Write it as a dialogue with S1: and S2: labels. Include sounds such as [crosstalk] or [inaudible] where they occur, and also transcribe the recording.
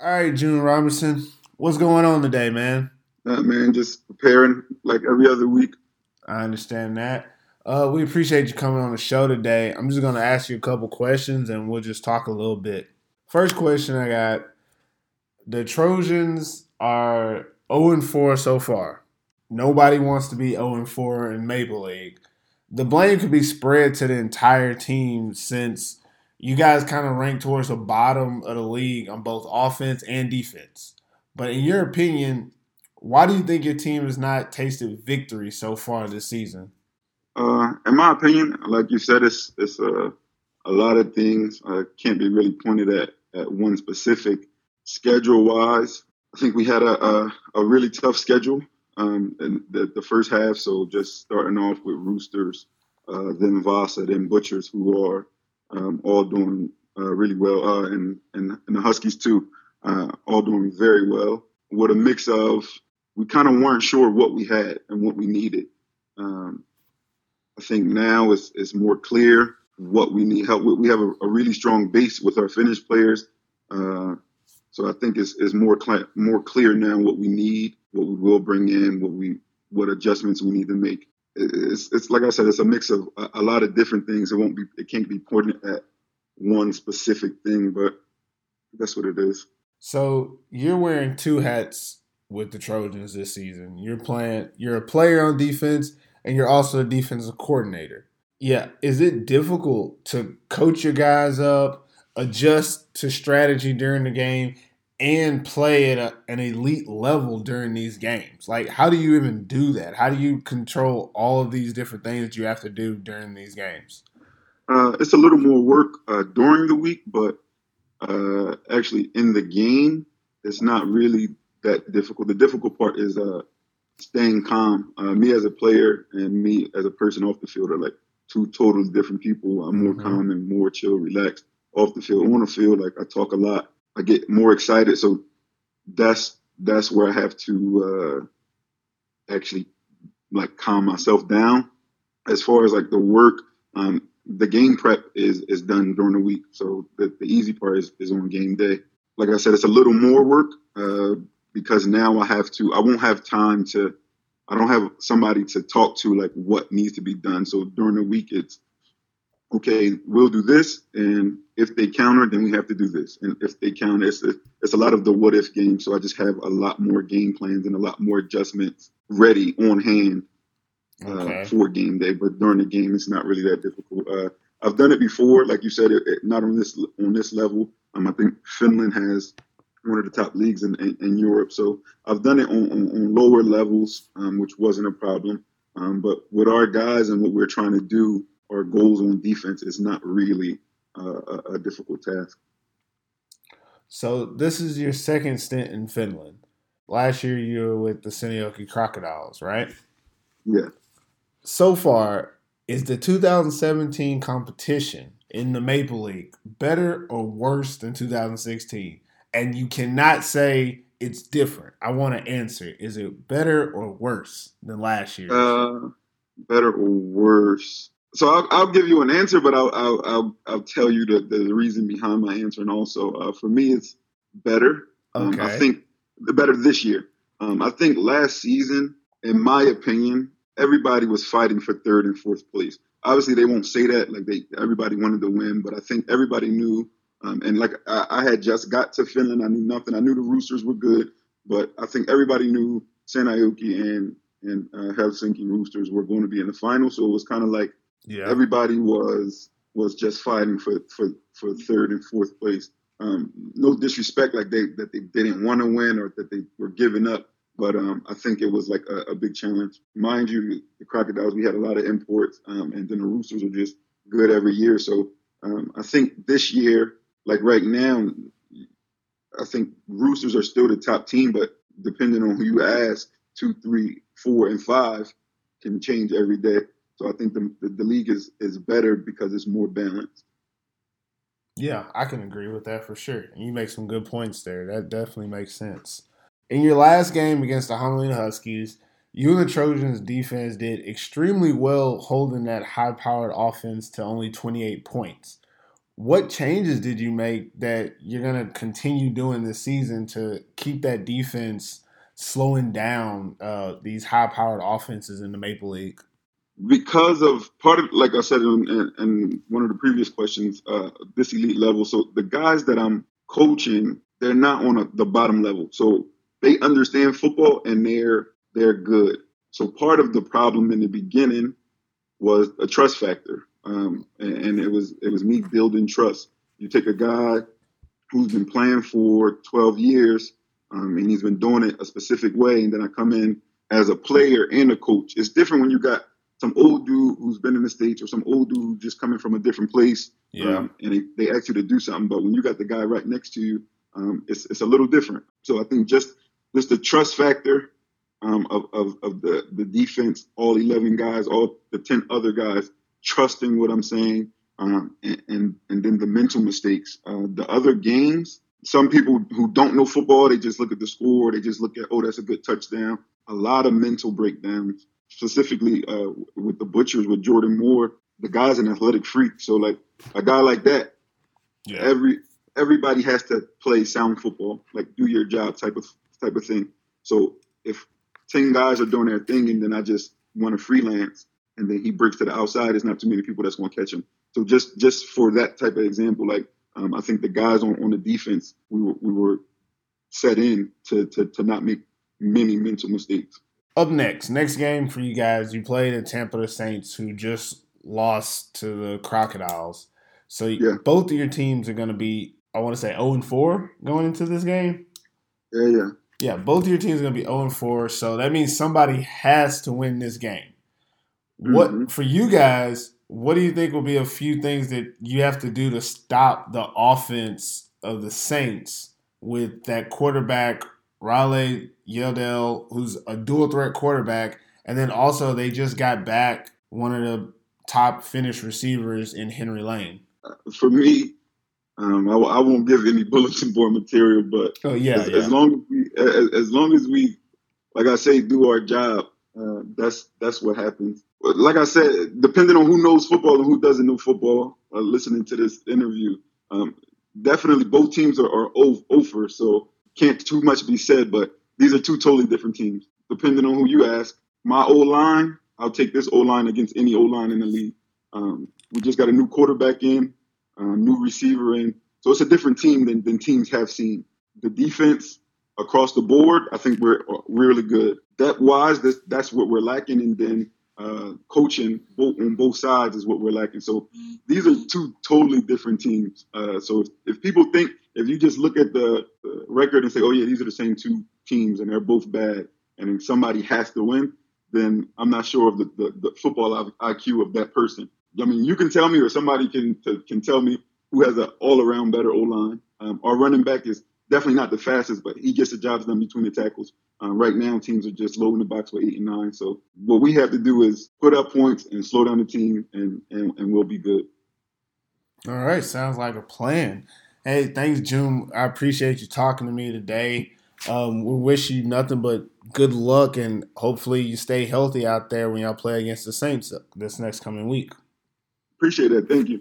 S1: All right, June Robinson, what's going on today, man?
S2: Uh, man, just preparing like every other week.
S1: I understand that. Uh, we appreciate you coming on the show today. I'm just going to ask you a couple questions and we'll just talk a little bit. First question I got The Trojans are 0 4 so far. Nobody wants to be 0 4 in Maple League. The blame could be spread to the entire team since you guys kind of rank towards the bottom of the league on both offense and defense. But in your opinion, why do you think your team has not tasted victory so far this season?
S2: Uh, in my opinion, like you said, it's it's a, a lot of things uh, can't be really pointed at at one specific. Schedule wise, I think we had a a, a really tough schedule um, in the, the first half. So just starting off with Roosters, uh, then Vasa, then Butchers, who are um, all doing uh, really well, uh, and, and, and the Huskies too, uh, all doing very well. With a mix of, we kind of weren't sure what we had and what we needed. Um, I think now it's, it's more clear what we need help with. We have a, a really strong base with our Finnish players. Uh, so I think it's, it's more cl- more clear now what we need, what we will bring in, what we what adjustments we need to make it's, it's like I said, it's a mix of a, a, lot of different things. It won't be, it can't be pointed at one specific thing, but that's what it is.
S1: So you're wearing two hats with the Trojans this season. You're playing, you're a player on defense, and you're also a defensive coordinator. Yeah, is it difficult to coach your guys up, adjust to strategy during the game, and play at a, an elite level during these games. Like, how do you even do that? How do you control all of these different things that you have to do during these games?
S2: Uh, it's a little more work uh, during the week, but uh, actually in the game, it's not really that difficult. The difficult part is uh, staying calm. Uh, me as a player and me as a person off the field are like two totally different people. I'm more mm-hmm. calm and more chill, relaxed off the field. On the field, like I talk a lot I get more excited. So that's that's where I have to uh, actually like calm myself down. As far as like the work, um, the game prep is is done during the week. So the, the easy part is, is on game day. Like I said, it's a little more work uh, because now I have to. I won't have time to. I don't have somebody to talk to like what needs to be done. So during the week, it's okay, we'll do this, and if they counter, then we have to do this, and if they counter, it's a, it's a lot of the what if game. So I just have a lot more game plans and a lot more adjustments ready on hand uh, okay. for game day. But during the game, it's not really that difficult. Uh, I've done it before, like you said, it, it, not on this on this level. Um, I think Finland has one of the top leagues in, in, in Europe, so I've done it on, on, on lower levels, um, which wasn't a problem. Um, but with our guys and what we're trying to do, or goals on defense is not really uh, a, a difficult task.
S1: So this is your second stint in Finland. Last year you were with the Seinäjoki Crocodiles, right?
S2: Yeah.
S1: So far, is the 2017 competition in the Maple League better or worse than 2016? And you cannot say it's different. I want to answer. Is it better or worse than last year?
S2: Uh, better or worse? So I'll, I'll, give you an answer, but I'll I'll I'll, I'll tell you the, the reason behind my answer, and also uh, for me, it's better. Okay. Um, I think the better this year. Um, I think last season, in my opinion, everybody was fighting for third and fourth place. Obviously, they won't say that like they everybody wanted to win, but I think everybody knew. Um, and like I, I, had just got to Finland, I knew nothing. I knew the Roosters were good, but I think everybody knew Seinäjoki and and uh, Helsinki Roosters were going to be in the final. So it was kind of like yeah. Everybody was was just fighting for for for third and fourth place. Um, no disrespect, like they that they didn't want to win or that they were giving up, but um, I think it was like a, a, big challenge. Mind you, the Crocodiles we had a lot of imports, um, and then the Roosters are just good every year. So um, I think this year, like right now, I think Roosters are still the top team, but depending on who you ask, two, three, four, and five can change every day. So I think the, the, the league is is better because it's more balanced.
S1: Yeah, I can agree with that for sure. And you make some good points there. That definitely makes sense. In your last game against the Honolulu Huskies, you and the Trojans defense did extremely well holding that high powered offense to only 28 points. what changes did you make that you're going to continue doing this season to keep that defense slowing down uh, these high powered offenses in the Maple League?
S2: Because of part of, like I said in, in one of the previous questions, uh, this elite level. So the guys that I'm coaching, they're not on a, the bottom level. So they understand football and they're they're good. So part of the problem in the beginning was a trust factor, um, and, and, it was it was me building trust. You take a guy who's been playing for 12 years, um, and he's been doing it a specific way, and then I come in as a player and a coach. It's different when you got some old dude who's been in the states or some old dude just coming from a different place,
S1: yeah.
S2: Um, and they, they ask you to do something. But when you got the guy right next to you, um, it's it's a little different. So I think just just the trust factor um, of, of, of the, the defense, all 11 guys, all the 10 other guys trusting what I'm saying, um, and, and, and then the mental mistakes. Uh, the other games, some people who don't know football, they just look at the score, they just look at, oh, that's a good touchdown. A lot of mental breakdowns, specifically uh, with the Butchers, with Jordan Moore. The guy's an athletic freak, so like a guy like that, yeah. every everybody has to play sound football, like do your job type of type of thing. So if 10 guys are doing their thing and then I just want to freelance and then he breaks to the outside, there's not too many people that's going to catch him. So just just for that type of example, like um, I think the guys on, on the defense, we were, we were set in to, to, to not make many mental mistakes.
S1: Up next, next game for you guys, you play the Tampere Saints, who just lost to the Crocodiles. So yeah. both of your teams are going to be, I want to say, 0 and 4 going into this game.
S2: Yeah, yeah.
S1: Yeah, both of your teams are going to be 0 4. So that means somebody has to win this game. What mm-hmm. for you guys? What do you think will be a few things that you have to do to stop the offense of the Saints with that quarterback Riley Yeldell, who's a dual threat quarterback, and then also they just got back one of the top finished receivers in Henry Lane.
S2: For me, um, I, I, won't give any [laughs] bulletin board material, but
S1: oh, yeah,
S2: as,
S1: yeah.
S2: as long as we, as, as, long as we, like I say, do our job, uh, that's that's what happens. Like I said, depending on who knows football and who doesn't know football, uh, listening to this interview, um, definitely both teams are, are over, so can't too much be said. But these are two totally different teams. Depending on who you ask, my O line, I'll take this O line against any O line in the league. Um, we just got a new quarterback in um, new receiver in. So it's a different team than, than teams have seen. The defense across the board, I think we're really good. Depth wise, that's, that's what we're lacking. And then uh, coaching both, on both sides is what we're lacking. So these are two totally different teams. Uh, so if, if, people think, if you just look at the, record and say, oh, yeah, these are the same two teams and they're both bad, and then somebody has to win, then I'm not sure of the, the, the football IQ of that person. I mean, you can tell me, or somebody can can tell me who has an all around better O line. Um, our running back is definitely not the fastest, but he gets the jobs done between the tackles. Uh, right now, teams are just low in the box with eight and nine. So what we have to do is put up points and slow down the team, and and, and we'll be good.
S1: All right, sounds like a plan. Hey, thanks, June. I appreciate you talking to me today. Um, we wish you nothing but good luck, and hopefully you stay healthy out there when y'all play against the Saints this next coming week.
S2: Appreciate that. Thank you.